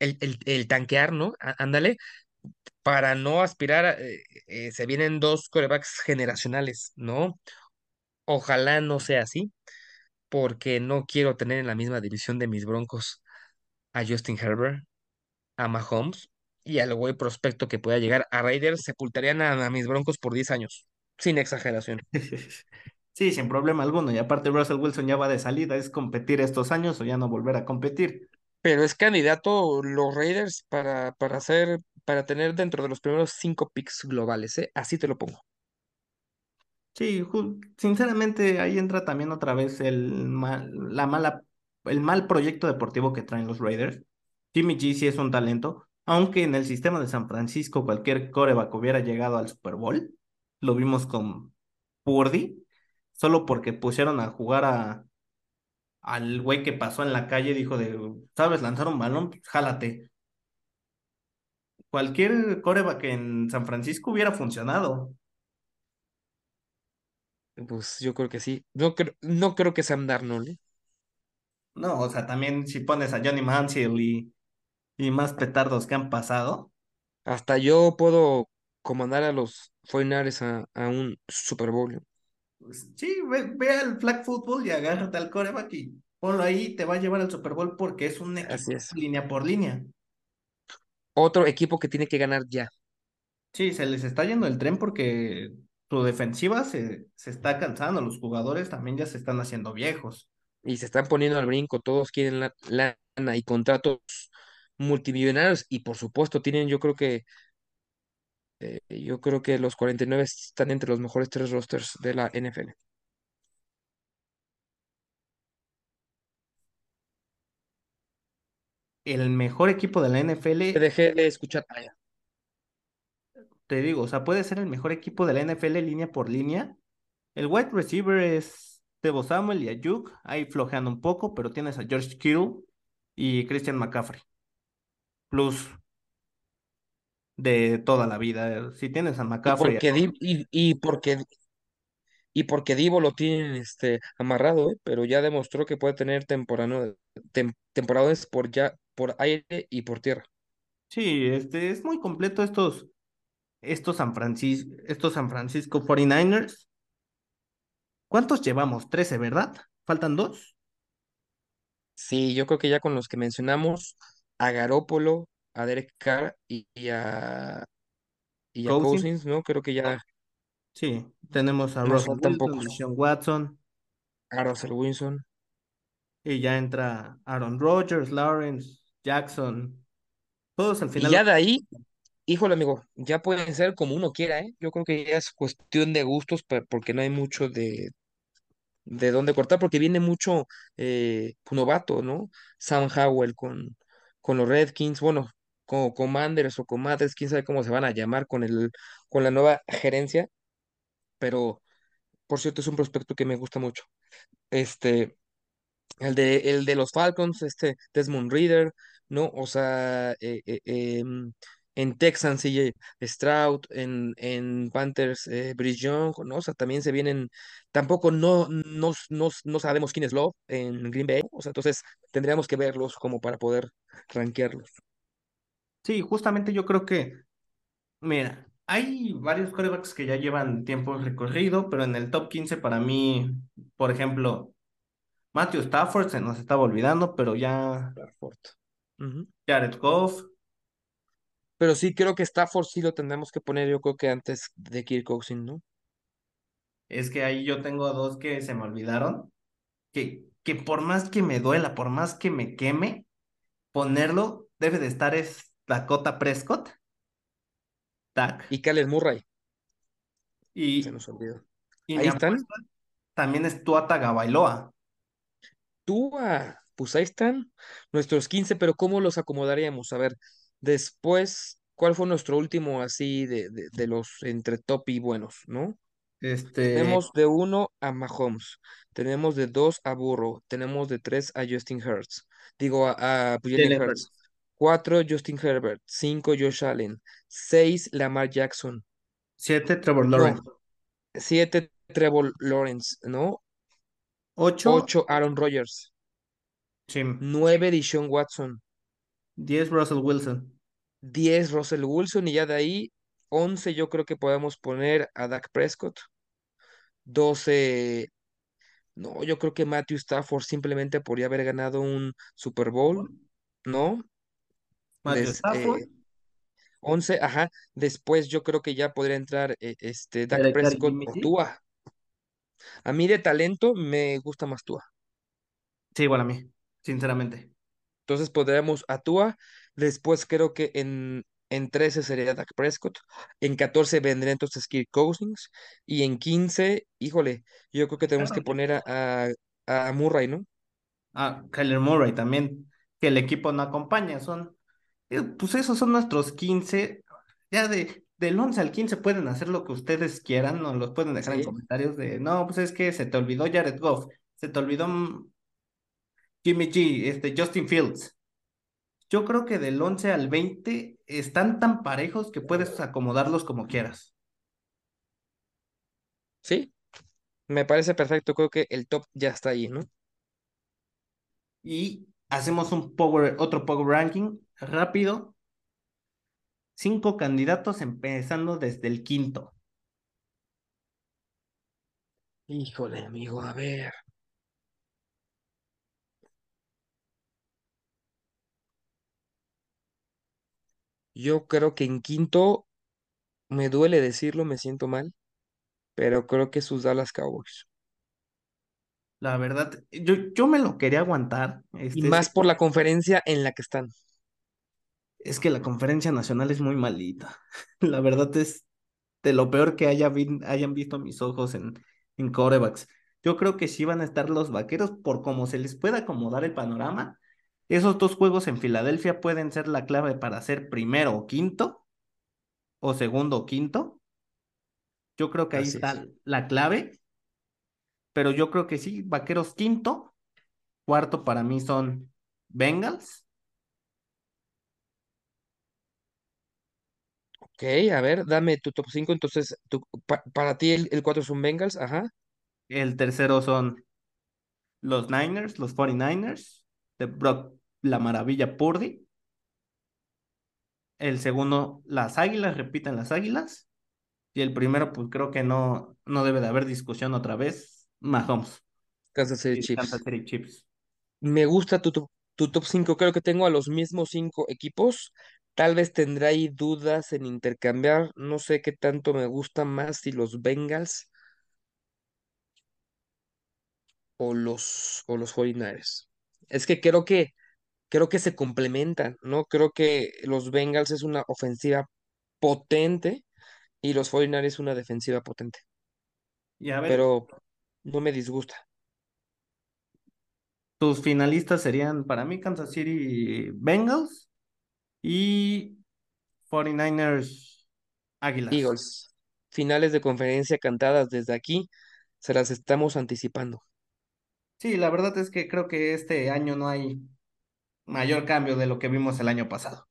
el, el, el tanquear, ¿no? Ándale, para no aspirar, a- eh, eh, se vienen dos corebacks generacionales, ¿no? Ojalá no sea así, porque no quiero tener en la misma división de mis Broncos a Justin Herbert, a Mahomes y al güey prospecto que pueda llegar a Raiders, sepultarían a, a mis Broncos por 10 años, sin exageración. Sí, sin problema alguno. Y aparte Russell Wilson ya va de salida, es competir estos años o ya no volver a competir. Pero es candidato los Raiders para, para hacer, para tener dentro de los primeros cinco picks globales, ¿eh? Así te lo pongo. Sí, sinceramente ahí entra también otra vez el mal, la mala, el mal proyecto deportivo que traen los Raiders. Jimmy G sí es un talento, aunque en el sistema de San Francisco cualquier coreback hubiera llegado al Super Bowl. Lo vimos con Purdy, solo porque pusieron a jugar a, al güey que pasó en la calle, dijo de, ¿sabes lanzar un balón? Pues, jálate. Cualquier coreback en San Francisco hubiera funcionado. Pues yo creo que sí. No creo, no creo que Sam Darnold, ¿eh? No, o sea, también si pones a Johnny Manziel y, y más petardos que han pasado, Hasta yo puedo comandar a los 49ers a, a un Super Bowl. pues, sí, ve, ve al flag football y agárrate al coreback y ponlo ahí, te va a llevar al Super Bowl porque es un Así equipo es. línea por línea. Otro equipo que tiene que ganar ya. Sí, se les está yendo el tren porque su defensiva se, se está cansando, los jugadores también ya se están haciendo viejos. Y se están poniendo al brinco. Todos quieren la, lana y contratos multimillonarios. Y por supuesto, tienen, yo creo que Eh, yo creo que los 49 están entre los mejores tres rosters de la NFL. El mejor equipo de la Te NFL, dejé de escuchar. Te digo, o sea, puede ser el mejor equipo de la NFL línea por línea. El wide receiver es Tebo Samuel y Ayuk, ahí flojeando un poco, pero tienes a George Kittle y Christian McCaffrey, plus de toda la vida. Si tienes a Y McCaffrey, porque Di- y, y porque y porque Divo lo tienen este amarrado, ¿eh? Pero ya demostró que puede tener temporano- tem- temporadas por ya por aire y por tierra. sí, este es muy completo estos, estos San Francisco, estos San Francisco 49ers. ¿Cuántos llevamos? Trece, ¿verdad? ¿Faltan dos? Sí, yo creo que ya con los que mencionamos, a Garópolo, a Derek Carr y, y a y a Cousins. Cousins, ¿no? Creo que ya Sí, tenemos a nos Russell Wilson, Watson, A Russell Wilson. y ya entra Aaron Rodgers, Lawrence, Jackson, todos al Y final. ya de ahí Híjole, amigo, ya puede ser como uno quiera, ¿eh? Yo creo que ya es cuestión de gustos, porque no hay mucho de, de dónde cortar, porque viene mucho eh, novato, ¿no? Sam Howell con, con los Redskins, bueno, con Commanders o Commanders, quién sabe cómo se van a llamar con el, con la nueva gerencia, pero por cierto es un prospecto que me gusta mucho. Este, El de, el de los Falcons, este Desmond Reader, ¿no? O sea, eh, eh, em, en Texans, CJ Stroud, en, en Panthers, eh, Young, ¿no? O sea, también se vienen, tampoco no, no, no, no sabemos quién es Love en Green Bay, o sea, entonces tendríamos que verlos como para poder rankearlos. Sí, justamente yo creo que, mira, hay varios quarterbacks que ya llevan tiempo recorrido, pero en el top 15 para mí, por ejemplo, Matthew Stafford se nos estaba olvidando, pero ya Stafford. Jared Goff, Pero sí creo que Stafford sí lo tendremos que poner, yo creo que antes de Kirk Cousins, ¿no? es que ahí yo tengo dos que se me olvidaron, que, que por más que me duela, por más que me queme, ponerlo debe de estar es Dakota Prescott. Dak. y Kyler Murray. Se Y, nos olvidó. y Ahí están. también es Tua Tagovailoa. Tua, pues ahí están nuestros 15, pero ¿cómo los acomodaríamos? A ver, después, ¿cuál fue nuestro último así de, de, de los entre top y buenos, ¿no? Este, Tenemos de uno a Mahomes, tenemos de dos a Burrow, tenemos de tres a Justin Hurts, digo a, a Hurts, cuatro Justin Herbert, cinco Josh Allen, seis Lamar Jackson, Siete, Trevor no, Lawrence. siete Trevor Lawrence, ¿no? Ocho, Ocho Aaron Rodgers, nueve Deshaun Watson, Diez, Russell Wilson. 10 Russell Wilson y ya de ahí 11 yo creo que podemos poner a Dak Prescott, 12 no, yo creo que Matthew Stafford simplemente podría haber ganado un Super Bowl, ¿no? Matthew Des- Stafford. eh, 11, ajá, después yo creo que ya podría entrar eh, este Dak Derek Prescott o. Tua. A mí de talento me gusta más Tua. Sí, igual a mí, sinceramente. Entonces podríamos a Tua, después creo que en, en 13 sería Dak Prescott, en 14 vendría entonces Kirk Cousins, y en 15, híjole, yo creo que tenemos que poner a, a, a Murray, ¿no? Ah, Kyler Murray también, que el equipo no acompaña, son, eh, pues esos son nuestros 15, ya de, del 11 al 15 pueden hacer lo que ustedes quieran, nos los pueden dejar en comentarios de, no, pues es que se te olvidó Jared Goff, se te olvidó mm, Jimmy G, este, Justin Fields. Yo creo que del 11 al 20 están tan parejos que puedes acomodarlos como quieras. Sí, me parece perfecto, creo que el top ya está ahí, ¿no? Y hacemos un power, otro power ranking rápido. Cinco candidatos empezando desde el quinto. Híjole, amigo, a ver. Yo creo que en quinto, me duele decirlo, me siento mal, pero creo que sus Dallas Cowboys. La verdad, yo, yo me lo quería aguantar. Y Este, es, más por la conferencia en la que están. es que la conferencia nacional es muy malita. La verdad es de lo peor que haya vi- hayan visto mis ojos en, en quarterbacks. Yo creo que sí van a estar los vaqueros por cómo se les pueda acomodar el panorama. Esos dos juegos en Filadelfia pueden ser la clave para ser primero o quinto, o segundo o quinto. Yo creo que ahí Así es. está la clave, pero yo creo que sí, vaqueros quinto, cuarto para mí son Bengals, Ok, a ver, dame tu top 5. Entonces, tu- pa- para ti el, el 4 son Bengals, ajá. el tercero son los Niners, los 49ers, de Brock la maravilla Purdy. El segundo, las Águilas, repiten las Águilas. Y el primero, pues creo que no, no debe de haber discusión otra vez. Mahomes, Kansas City y Kansas. City Chiefs. Me gusta tu, tu, tu top 5. Creo que tengo a los mismos 5 equipos. Tal vez tendré ahí dudas en intercambiar. No sé qué tanto me gusta más si los Bengals o los, o los 49ers. Es que creo que creo que se complementan, ¿no? Creo que los Bengals es una ofensiva potente y los 49ers es una defensiva potente. Y a ver, Pero no me disgusta. tus finalistas serían para mí Kansas City Bengals y 49ers Águilas. Eagles, finales de conferencia cantadas desde aquí, se las estamos anticipando. Sí, la verdad es que creo que este año no hay mayor cambio de lo que vimos el año pasado.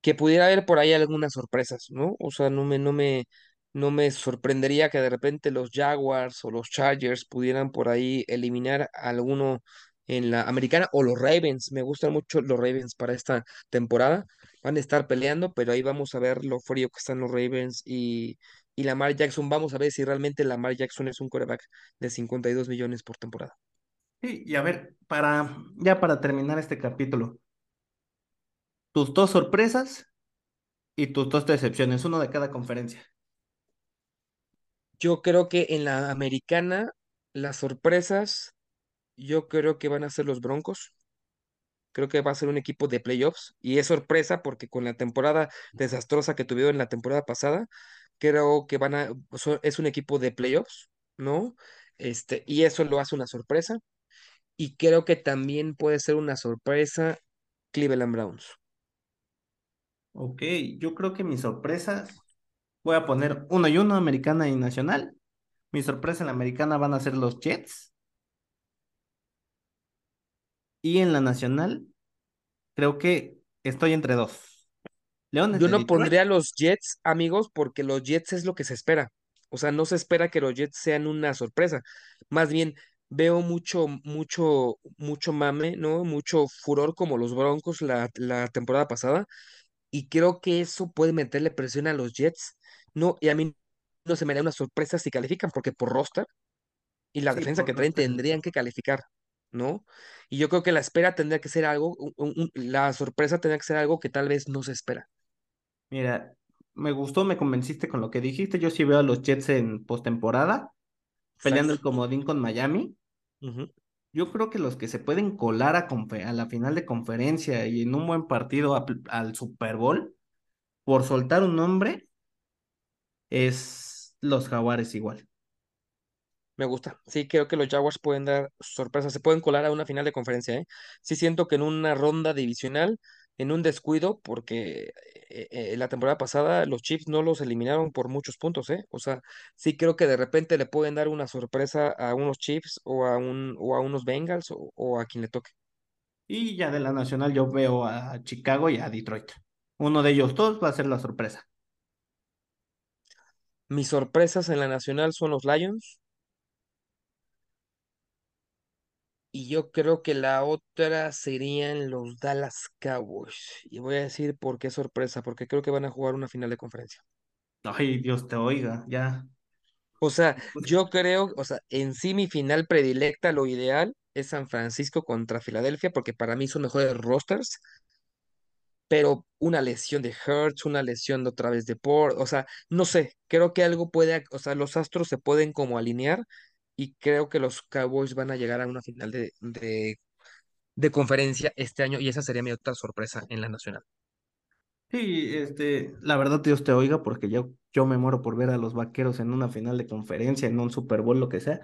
que pudiera haber por ahí algunas sorpresas, ¿no? O sea, no me, no me, no me sorprendería que de repente los Jaguars o los Chargers pudieran por ahí eliminar a alguno en la americana o los Ravens. Me gustan mucho los Ravens para esta temporada. Van a estar peleando, pero ahí vamos a ver lo frío que están los Ravens y, y Lamar Jackson. Vamos a ver si realmente Lamar Jackson es un quarterback de 52 millones por temporada. Sí, y a ver, para ya para terminar este capítulo, tus dos sorpresas y tus dos decepciones, uno de cada conferencia. Yo creo que en la americana, las sorpresas, yo creo que van a ser los Broncos. Creo que va a ser un equipo de playoffs y es sorpresa porque con la temporada desastrosa que tuvieron la temporada pasada, creo que van a, es un equipo de playoffs, ¿no? Este, y eso lo hace una sorpresa. Y creo que también puede ser una sorpresa Cleveland Browns. Ok, yo creo que mis sorpresas, voy a poner uno y uno, americana y nacional. Mi sorpresa en la americana van a ser los Jets. Y en la nacional, creo que estoy entre dos. Leones Yo no pondría a los Jets, amigos, porque los Jets es lo que se espera. O sea, no se espera que los Jets sean una sorpresa. Más bien, veo mucho, mucho, mucho mame, ¿no? Mucho furor como los Broncos la, la temporada pasada. Y creo que eso puede meterle presión a los Jets. No, y a mí no se me da una sorpresa si califican, porque por roster y la Sí, defensa que traen roster. tendrían que calificar, ¿no? Y yo creo que la espera tendría que ser algo, un- un- la sorpresa tendría que ser algo que tal vez no se espera. Mira, me gustó, me convenciste con lo que dijiste. Yo sí veo a los Jets en postemporada, peleando el comodín con Miami. Yo creo que los que se pueden colar a, la final de conferencia y en un buen partido a al Super Bowl, por soltar un nombre, es los Jaguares igual. Me gusta. Sí, creo que los Jaguars pueden dar sorpresas, se pueden colar a una final de conferencia, ¿eh? Sí siento que en una ronda divisional, en un descuido, porque eh, eh, la temporada pasada los Chiefs no los eliminaron por muchos puntos, ¿eh? O sea, sí creo que de repente le pueden dar una sorpresa a unos Chiefs o a un o a unos Bengals o, o a quien le toque. Y ya de la nacional yo veo a Chicago y a Detroit. Uno de ellos dos va a ser la sorpresa. Mis sorpresas en la nacional son los Lions y yo creo que la otra serían los Dallas Cowboys. Y voy a decir por qué sorpresa, porque creo que van a jugar una final de conferencia. Ay, Dios te oiga, ya. O sea, yo creo, o sea, en sí mi final predilecta, lo ideal es San Francisco contra Filadelfia, porque para mí son mejores rosters, pero una lesión de Hurts, una lesión de otra vez de Port, o sea, no sé, creo que algo puede, o sea, los astros se pueden como alinear y creo que los Cowboys van a llegar a una final de, de, conferencia este año y esa sería mi otra sorpresa en la nacional. Sí, este, la verdad Dios te oiga porque yo, yo me muero por ver a los vaqueros en una final de conferencia, en un Super Bowl, lo que sea.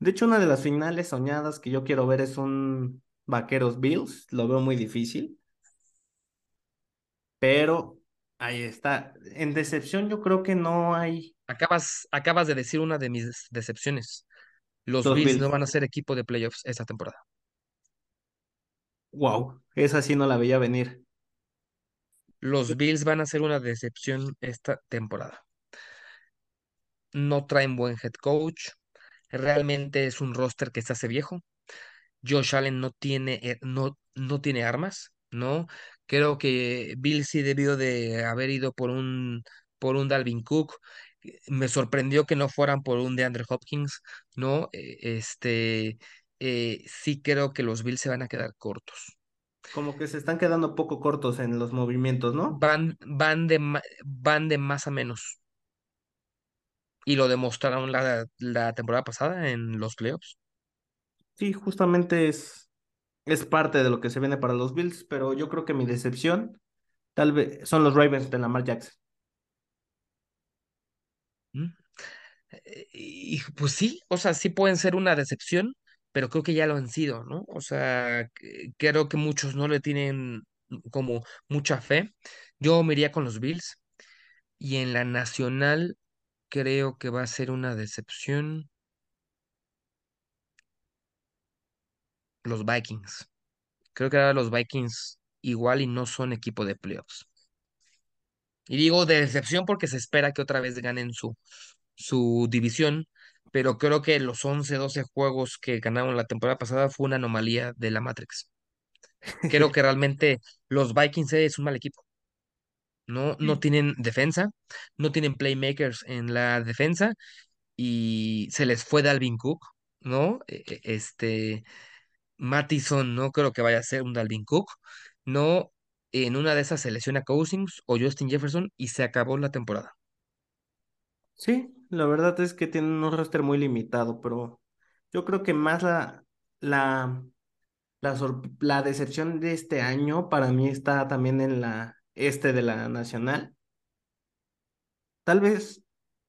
De hecho, una de las finales soñadas que yo quiero ver es un Vaqueros Bills, lo veo muy difícil, pero ahí está. En decepción yo creo que no hay Acabas, acabas de decir una de mis decepciones. Los dos Bills no van a ser equipo de playoffs esta temporada. Wow, esa sí no la veía venir. Los Bills van a ser una decepción esta temporada. No traen buen head coach. Realmente es un roster que se hace viejo. Josh Allen no tiene, eh, no, no tiene armas, ¿no? Creo que Bill sí debió de haber ido por un, por un Dalvin Cook. Me sorprendió que no fueran por un DeAndre Hopkins, ¿no? Eh, Este, eh, sí creo que los Bills se van a quedar cortos. Como que se están quedando poco cortos en los movimientos, ¿no? Van, van de, van de más a menos. Y lo demostraron la, la temporada pasada en los playoffs. Sí, justamente es, es parte de lo que se viene para los Bills, pero yo creo que mi decepción tal vez son los Ravens de Lamar Jackson. ¿Mm? Eh, Y pues sí, o sea, sí pueden ser una decepción, pero creo que ya lo han sido, ¿no? O sea, creo que muchos no le tienen como mucha fe. Yo me iría con los Bills y en la nacional creo que va a ser una decepción los Vikings. Creo que ahora los Vikings igual y no son equipo de playoffs. Y digo de decepción porque se espera que otra vez ganen su, su división, pero creo que los 11 12 juegos que ganaron la temporada pasada fue una anomalía de la Matrix. Creo que realmente los Vikings es un mal equipo. No, no tienen defensa, no tienen playmakers en la defensa y se les fue Dalvin Cook, ¿no? E- e- Este, Mattison no creo que vaya a ser un Dalvin Cook, no. En una de esas se lesiona Cousins o Justin Jefferson y se acabó la temporada. sí, la verdad es que tienen un roster muy limitado, pero yo creo que más la, la La, la decepción de este año para mí está también en la este de la Nacional. Tal vez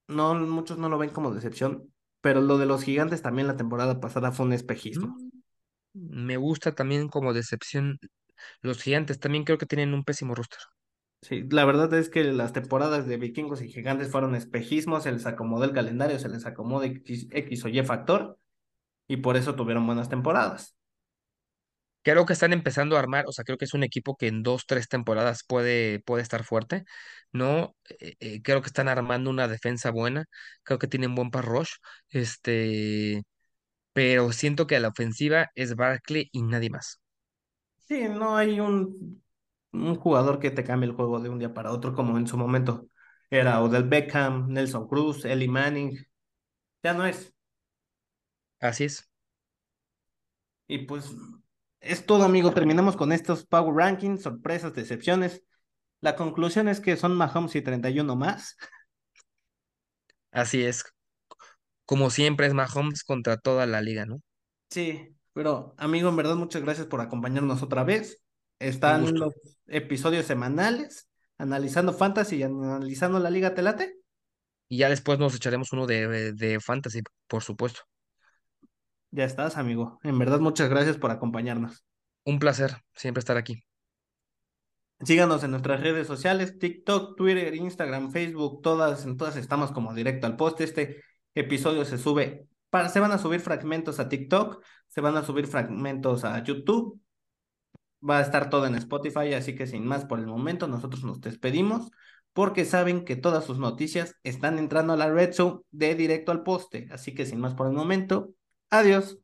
no, muchos no lo ven como decepción, pero lo de los gigantes también la temporada pasada fue un espejismo. Mm, me gusta también como decepción los gigantes, también creo que tienen un pésimo roster. Sí, la verdad es que las temporadas de vikingos y gigantes fueron espejismos, se les acomodó el calendario, se les acomodó X, X o Y factor, y por eso tuvieron buenas temporadas. Creo que están empezando a armar, o sea, creo que es un equipo que en dos, tres temporadas puede, puede estar fuerte, ¿no? Eh, eh, creo que están armando una defensa buena, creo que tienen buen pass rush, este, pero siento que a la ofensiva es Barkley y nadie más. Sí, no hay un, un jugador que te cambie el juego de un día para otro, como en su momento era Odell Beckham, Nelson Cruz, Eli Manning. Ya no es. Así es. Y pues es todo, amigo. Terminamos con estos Power Rankings, sorpresas, decepciones. La conclusión es que son Mahomes y 31 más. Así es. Como siempre es Mahomes contra toda la liga, ¿no? Sí, pero amigo, en verdad, muchas gracias por acompañarnos otra vez. Están los episodios semanales, analizando Fantasy y analizando la Liga Telate. Y ya después nos echaremos uno de, de Fantasy, por supuesto. Ya estás, amigo. En verdad, muchas gracias por acompañarnos. Un placer siempre estar aquí. Síganos en nuestras redes sociales, TikTok, Twitter, Instagram, Facebook, todas, en todas estamos como directo al post. Este episodio se sube, para, se van a subir fragmentos a TikTok, se van a subir fragmentos a YouTube, va a estar todo en Spotify, así que sin más por el momento, nosotros nos despedimos porque saben que todas sus noticias están entrando a la red show de directo al poste, así que sin más por el momento, Adiós.